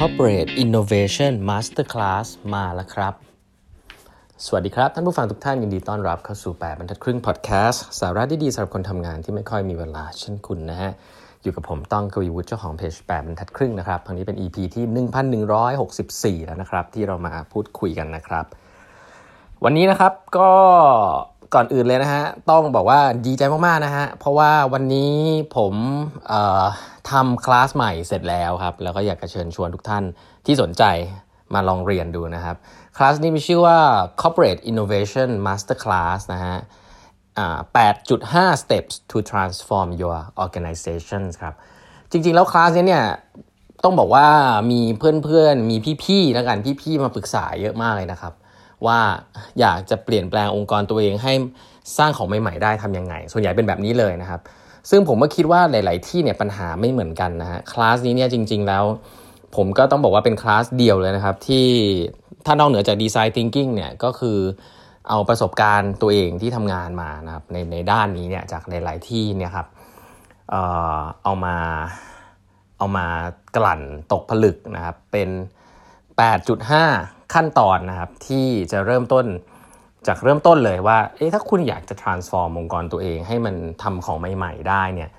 Corporate Innovation Masterclass มาแล้วครับ สวัสดีครับ ท่านผู้ฟังทุกท่านยินดีต้อนรับเข้าสู่ 8บรรทัดครึ่งพอดแคสต์สาระดีๆสำหรับคนทำงานที่ไม่ค่อยมีเวลาเช่นคุณนะฮะ อยู่กับผมต้องกวีวุฒิเจ้าของเพจ8บรรทัดครึ่งนะครับทางนี้เป็น EP ที่ 1164 แล้วนะครับ ที่เรามาพูดคุยกันนะครับ วันนี้นะครับก็ ก่อนอื่นเลยนะฮะ ต้องบอกว่าดีใจมากๆนะฮะ เพราะว่าวันนี้ผมทำคลาสใหม่เสร็จแล้วครับ แล้วก็อยากจะเชิญชวนทุกท่านที่สนใจมาลองเรียนดูนะครับ คลาสนี้มีชื่อว่า Corporate Innovation Master Class นะฮะ8.5 steps to transform your organization ครับ จริงๆ แล้วคลาสนี้เนี่ยต้องบอกว่ามีเพื่อนๆ มีพี่ๆ แล้วกันพี่ๆ มาปรึกษาเยอะมากเลยนะครับ ว่าอยากจะเปลี่ยนแปลงองค์กรตัวเองให้สร้างของใหม่ๆได้ทำยังไง ส่วนใหญ่เป็นแบบนี้เลยนะครับ ซึ่งผมก็คิดว่าหลาย ๆ ที่เนี่ยปัญหาไม่เหมือนกันนะฮะคลาสนี้เนี่ยจริง ๆ แล้ว ผมก็ต้องบอกว่าเป็นคลาสเดียวเลยนะครับ ที่ถ้านอกเหนือจากดีไซน์ทิงกิ้งเนี่ยก็คือเอาประสบการณ์ตัวเองที่ทำงานมานะครับในในด้านนี้เนี่ยจากในหลายที่เนี่ยครับเอ่อเอามาเอามากลั่นตกผลึกนะครับเป็น 8.5 ขั้นตอนนะครับที่จะเริ่มต้นจากเริ่มต้นเลยว่าเอ๊ะถ้าคุณอยากจะ transform องค์กรตัวเองให้มันทำของใหม่ ๆ ได้เนี่ย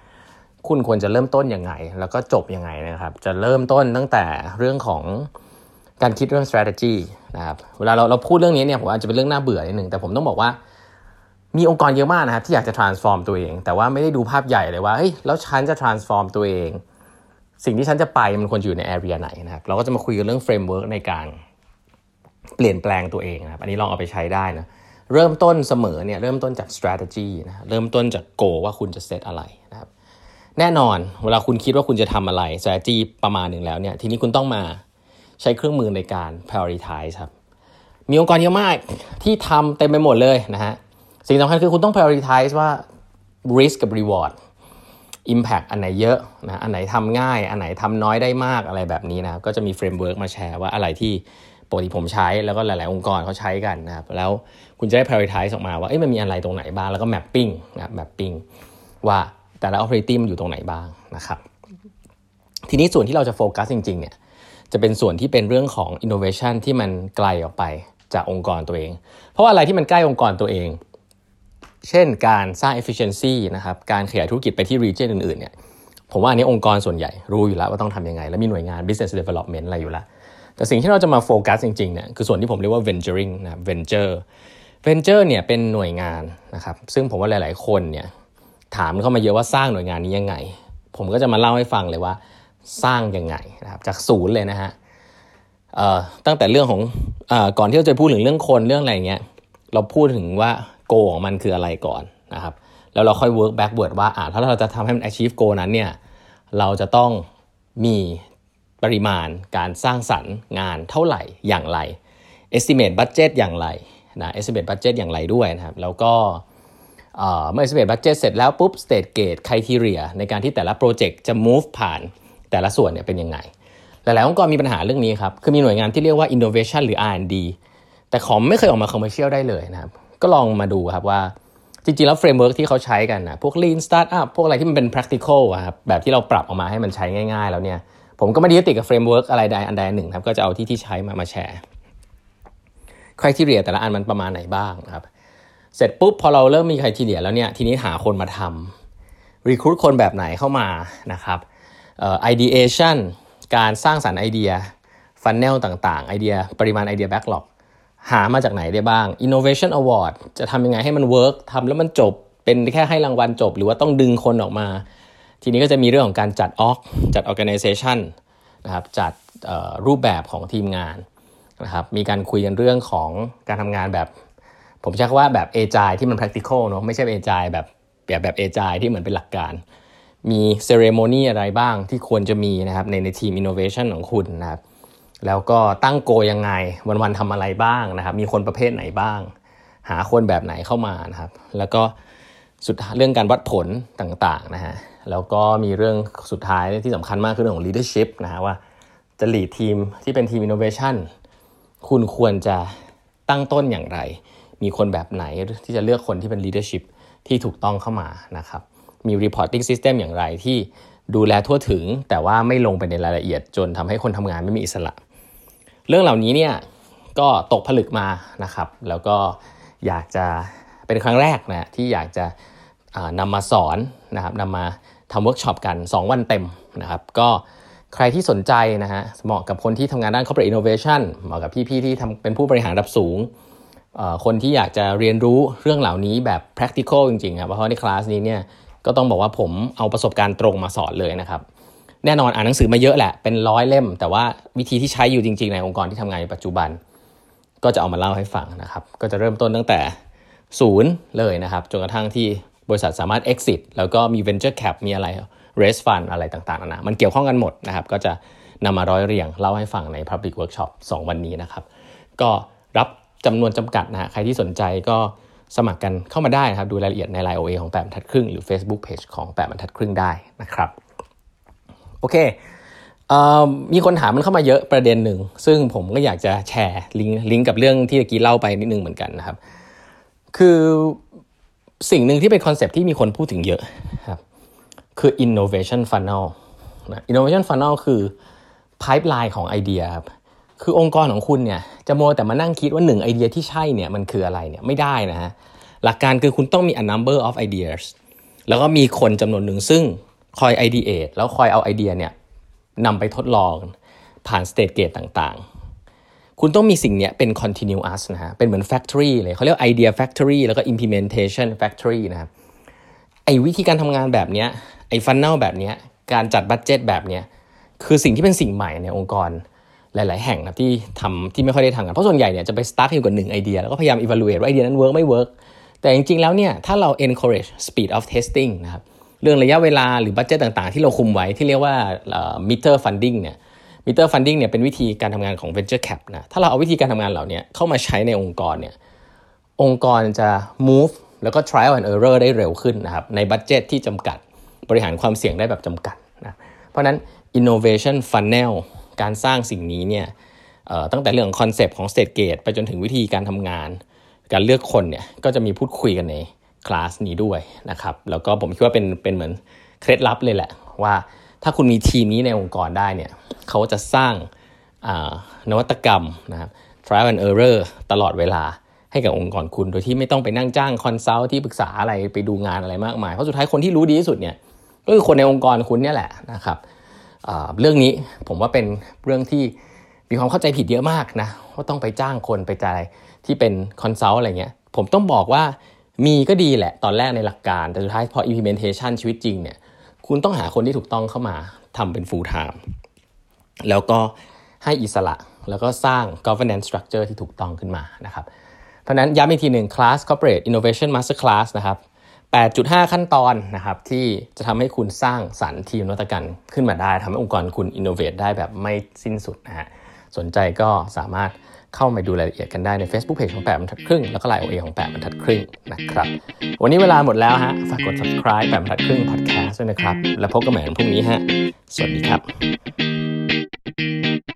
คุณควรจะเริ่มต้นยังไง แล้วก็จบยังไงนะครับ จะเริ่มต้นตั้งแต่เรื่องของการคิดเรื่อง strategy นะครับเวลาเราเราพูดเรื่องนี้เนี่ยผมอาจจะเป็นเรื่องน่าเบื่อนิดนึงแต่ผมต้องบอกว่ามีองค์กรเยอะมากนะครับที่อยากจะ transform ตัวเอง แต่ว่าไม่ได้ดูภาพใหญ่เลยว่าเฮ้ยแล้วฉันจะ transform ตัวเอง สิ่งที่ฉันจะไปมันควรอยู่ใน area ไหนนะครับเราก็จะมาคุยกันเรื่อง framework ในการ เปลี่ยนแปลงตัวเองนะครับ อันนี้ลองเอาไปใช้ได้นะ เริ่มต้นเสมอเนี่ยเริ่มต้นจาก strategy นะเริ่มต้นจาก goal ว่าคุณจะเซตอะไรนะครับ แน่นอนเวลาคุณคิดว่าคุณจะทำอะไร strategy ประมาณหนึ่งแล้วเนี่ย ทีนี้คุณต้องมาใช้เครื่องมือในการ prioritize ครับ มีองค์กรเยอะมากที่ทำเต็มไปหมดเลยนะฮะ สิ่งสำคัญคือคุณต้อง prioritize ว่า risk กับ reward impact อันไหนเยอะนะ อันไหนทำง่าย อันไหนทำน้อยได้มากอะไรแบบนี้นะ ก็จะมี framework มาแชร์ว่าอะไรที่ ปกติผมใช้แล้วก็หลาย ๆ องค์กรเขาใช้กันนะครับแล้วคุณจะได้ prioritize ออกมาว่าเอ้ยมันมีอะไรตรงไหนบ้างแล้วก็ mapping นะ mapping ว่าแต่ละ operating มันอยู่ตรงไหนบ้างนะครับทีนี้ส่วนที่เราจะโฟกัสจริง ๆ เนี่ยจะเป็นส่วนที่เป็นเรื่องของ innovation ที่มันไกลออกไปจากองค์กรตัวเอง เพราะว่าอะไรที่มันใกล้องค์กรตัวเอง เช่นการสร้าง efficiency นะครับการขยายธุรกิจไปที่ region อื่น ๆ เนี่ยผมว่าอันนี้องค์กรส่วนใหญ่รู้อยู่แล้วว่าต้องทำยังไง และมีหน่วยงาน business development อะไรอยู่แล้ว แต่สิ่งที่เราจะมาโฟกัสจริงๆเนี่ยคือส่วนที่ผมเรียกว่า venturing นะ venture venture เนี่ยเป็นหน่วยงานนะครับซึ่งผมว่าหลาย ๆ คนเนี่ยถามเข้ามาเยอะว่าสร้างหน่วยงานนี้ยังไง ผมก็จะมาเล่าให้ฟังเลยว่าสร้างยังไงนะครับจากศูนย์เลยนะฮะตั้งแต่เรื่องของอก่อนที่เราจะพูดถึงเรื่องคนเรื่องอะไรเงี้ยเราพูดถึงว่าโกของมันคืออะไรก่อนนะครับแล้วเราค่อย work backward ว่าอ่าถ้าเราจะทำให้มัน achieve goal นั้นเนี่ยเราจะต้องมี ปริมาณการสร้างสรรค์งานเท่าไหร่อย่างไร estimate budget อย่างไรนะ estimate budget อย่างไรด้วยนะครับ แล้วก็เมื่อ estimate budget เสร็จแล้วปุ๊บ state gate criteria ในการที่แต่ละโปรเจกต์จะ move ผ่านแต่ละส่วนเนี่ยเป็นยังไง หลายๆองค์กรมีปัญหาเรื่องนี้ครับ คือมีหน่วยงานที่เรียกว่า innovation หรือ R&D แต่ของไม่เคยออกมา commercial ได้เลยนะครับ ก็ลองมาดูครับว่าจริงๆ แล้ว framework ที่เขาใช้กันนะพวก lean startup พวกอะไรที่มันเป็น practical ครับแบบที่เราปรับออกมาให้มันใช้ง่าย ๆ แล้วเนี่ย ผมก็ไม่ได้ยึดติดกับ framework อะไรใดอันใดหนึ่งครับก็จะเอาที่ที่ใช้มามาแชร์ criteria แต่ละอันมันประมาณไหนบ้างครับเสร็จปุ๊บพอเราเริ่มมี criteria แล้วเนี่ยทีนี้หาคนมาทำ recruit คนแบบไหนเข้ามานะครับเอ่อ ideation การสร้างสรรค์ไอเดีย funnel ต่างๆ ไอเดียปริมาณไอเดีย backlogหามาจากไหนได้บ้าง innovation award จะทำยังไงให้มัน work ทำแล้วมันจบเป็นแค่ให้รางวัลจบ หรือว่าต้องดึงคนออกมา ทีนี้ก็จะมีเรื่องของการจัด org จัด organization นะครับจัดรูปแบบของทีมงานนะครับมีการคุยกันเรื่องของการทำงานแบบ ผมใช้คำว่าแบบ agile ที่มัน practical เนาะไม่ใช่ agile แบบแบบแบบ agile ที่เหมือนเป็นหลักการ มี ceremony อะไรบ้างที่ควรจะมีนะครับในในทีม innovation ของคุณนะครับแล้วก็ตั้งโกยังไงวันๆทำอะไรบ้างนะครับ มีคนประเภทไหนบ้าง หาคนแบบไหนเข้ามานะครับ แล้วก็สุดเรื่องการวัดผลต่างๆนะฮะ แล้วก็มีเรื่องสุดท้ายที่สำคัญมากคือเรื่องของ leadership นะฮะว่าจะ lead ทีมที่เป็นทีม innovation คุณควรจะตั้งต้นอย่างไร มีคนแบบไหนที่จะเลือกคนที่เป็น leadership ที่ถูกต้องเข้ามานะครับ มี reporting system อย่างไรที่ดูแลทั่วถึง แต่ว่าไม่ลงไปในรายละเอียด จนทำให้คนทำงานไม่มีอิสระ เรื่องเหล่านี้เนี่ยก็ตกผลึกมานะครับ แล้วก็อยากจะเป็นครั้งแรกนะที่อยากจะนำมาสอนนะครับนำมา ทำเวิร์กช็อปกัน 2 วันเต็มนะครับ ก็ใครที่สนใจนะฮะเหมาะกับคนที่ทำงานด้าน corporate innovation เหมาะกับพี่ๆที่ทำเป็นผู้บริหารระดับสูง คนที่อยากจะเรียนรู้เรื่องเหล่านี้แบบ practical จริงๆครับเพราะในคลาสนี้เนี่ยก็ต้องบอกว่าผมเอาประสบการณ์ตรงมาสอนเลยนะครับ แน่นอนอ่านหนังสือมาเยอะแหละเป็นร้อยเล่ม แต่ว่าวิธีที่ใช้อยู่จริง ๆ ในองค์กรที่ทำงานในปัจจุบัน ก็จะเอามาเล่าให้ฟังนะครับ ก็จะเริ่มต้นตั้งแต่ศูนย์เลยนะครับจนกระทั่งที่ บริษัทสามารถ exit แล้วก็มี venture cap มีอะไร raise fund อะไรต่างๆนะมันเกี่ยวข้องกันหมดนะครับ ก็จะนำมาร้อยเรียงเล่าให้ฟังใน public workshop 2 วันนี้นะครับ ก็รับจำนวนจำกัดนะฮะใครที่สนใจก็สมัครกันเข้ามาได้นะครับ ดูรายละเอียดใน Line OA ของแปดบรรทัดครึ่งหรือ Facebook Page ของแปดบรรทัดครึ่งได้นะครับ โอเคมีคนถามมันเข้ามาเยอะประเด็นหนึ่ง ซึ่งผมก็อยากจะแชร์ลิงก์ลิงก์กับเรื่องที่เมื่อกี้เล่าไปนิดนึงเหมือนกันนะครับ คือ สิ่งหนึ่งที่เป็นคอนเซปที่มีคนพูดถึงเยอะครับคือ innovation funnel นะ innovation funnel คือ pipeline ของไอเดียครับคือองค์กรของคุณเนี่ยจะโมแต่มานั่งคิดว่าหนึ่งไอเดียที่ใช่เนี่ยมันคืออะไรเนี่ยไม่ได้นะฮะหลักการคือคุณต้องมี a number of ideas แล้วก็มีคนจำนวนหนึ่งซึ่งคอย ideate แล้วคอยเอาไอเดียเนี่ยนำไปทดลองผ่าน state gate ต่างๆ คุณต้องมีสิ่งนี้เป็น continuous นะฮะ เป็นเหมือน factory เลยเขาเรียก idea factory แล้วก็ implementation factory นะครับ ไอ้วิธีการทำงานแบบนี้ไอ้ฟันเนลแบบนี้การจัด budget แบบนี้คือสิ่งที่เป็นสิ่งใหม่ในองค์กรหลาย ๆ แห่งนะที่ทำที่ไม่ค่อยได้ทำกัน เพราะส่วนใหญ่เนี่ยจะไปสตาร์ทอยู่กับหนึ่งไอเดีย แล้วก็พยายาม evaluate ว่าไอเดียนั้น work ไม่ work แต่จริง ๆ แล้วเนี่ย ถ้าเรา encourage speed of testing นะครับ เรื่องระยะเวลาหรือ budget ต่าง ๆ ที่เราคุมไว้ที่เรียกว่า metered funding เนี่ย metered funding เนี่ยเป็นวิธีการทำงานของ venture cap นะถ้าเราเอาวิธีการทำงานเหล่านี้เข้ามาใช้ในองค์กรเนี่ยองค์กรจะ move แล้วก็ trial and error ได้เร็วขึ้นนะครับในบัตเจตที่จำกัดบริหารความเสี่ยงได้แบบจำกัดนะเพราะนั้น innovation funnel การสร้างสิ่งนี้เนี่ยตั้งแต่เรื่องคอนเซปต์ของ state gate ไปจนถึงวิธีการทำงาน การเลือกคนเนี่ยก็จะมีพูดคุยกันในคลาสนี้ด้วยนะครับแล้วก็ผมคิดว่าเป็นเป็นเหมือนเคล็ดลับเลยแหละว่าถ้าคุณมีทีมนี้ในองค์กรได้เนี่ย เขาจะสร้างนวัตกรรมนะครับ trial and error ตลอดเวลาให้กับองค์กรคุณ โดยที่ไม่ต้องไปนั่งจ้าง consult ที่ปรึกษาอะไรไปดูงานอะไรมากมาย เพราะสุดท้ายคนที่รู้ดีที่สุดเนี่ยก็คือคนในองค์กรคุณเนี่ยแหละนะครับเรื่องนี้ผมว่าเป็นเรื่องที่มีความเข้าใจผิดเยอะมากนะว่าต้องไปจ้างคนไปจ่ายที่เป็น consult อะไรเงี้ยผมต้องบอกว่ามีก็ดีแหละตอนแรกในหลักการ แต่สุดท้ายพอ implementation ชีวิตจริงเนี่ยคุณต้องหาคนที่ถูกต้องเข้ามาทำเป็น full time แล้วก็ให้อิสระแล้วก็สร้าง governance structure ที่ถูกต้องขึ้นมานะครับ เพราะนั้นย้ำอีกทีหนึ่ง class corporate innovation master class นะครับ 8.5 ขั้นตอนนะครับที่จะทำให้คุณสร้างสรรค์ทีมนวัตกรรมขึ้นมาได้ทำให้องค์กรคุณ innovate ได้แบบไม่สิ้นสุดนะฮะ สนใจก็สามารถเข้ามาดูรายละเอียดกันได้ใน Facebook Page ของแปดบรรทัดครึ่ง แล้วก็ไลน์โอเอของแปดบรรทัดครึ่งนะครับ วันนี้เวลาหมดแล้วฮะ ฝากกด subscribe แปดบรรทัดครึ่ง podcast ด้วยนะครับ แล้วพบกันใหม่วันพรุ่งนี้ฮะ สวัสดีครับ Música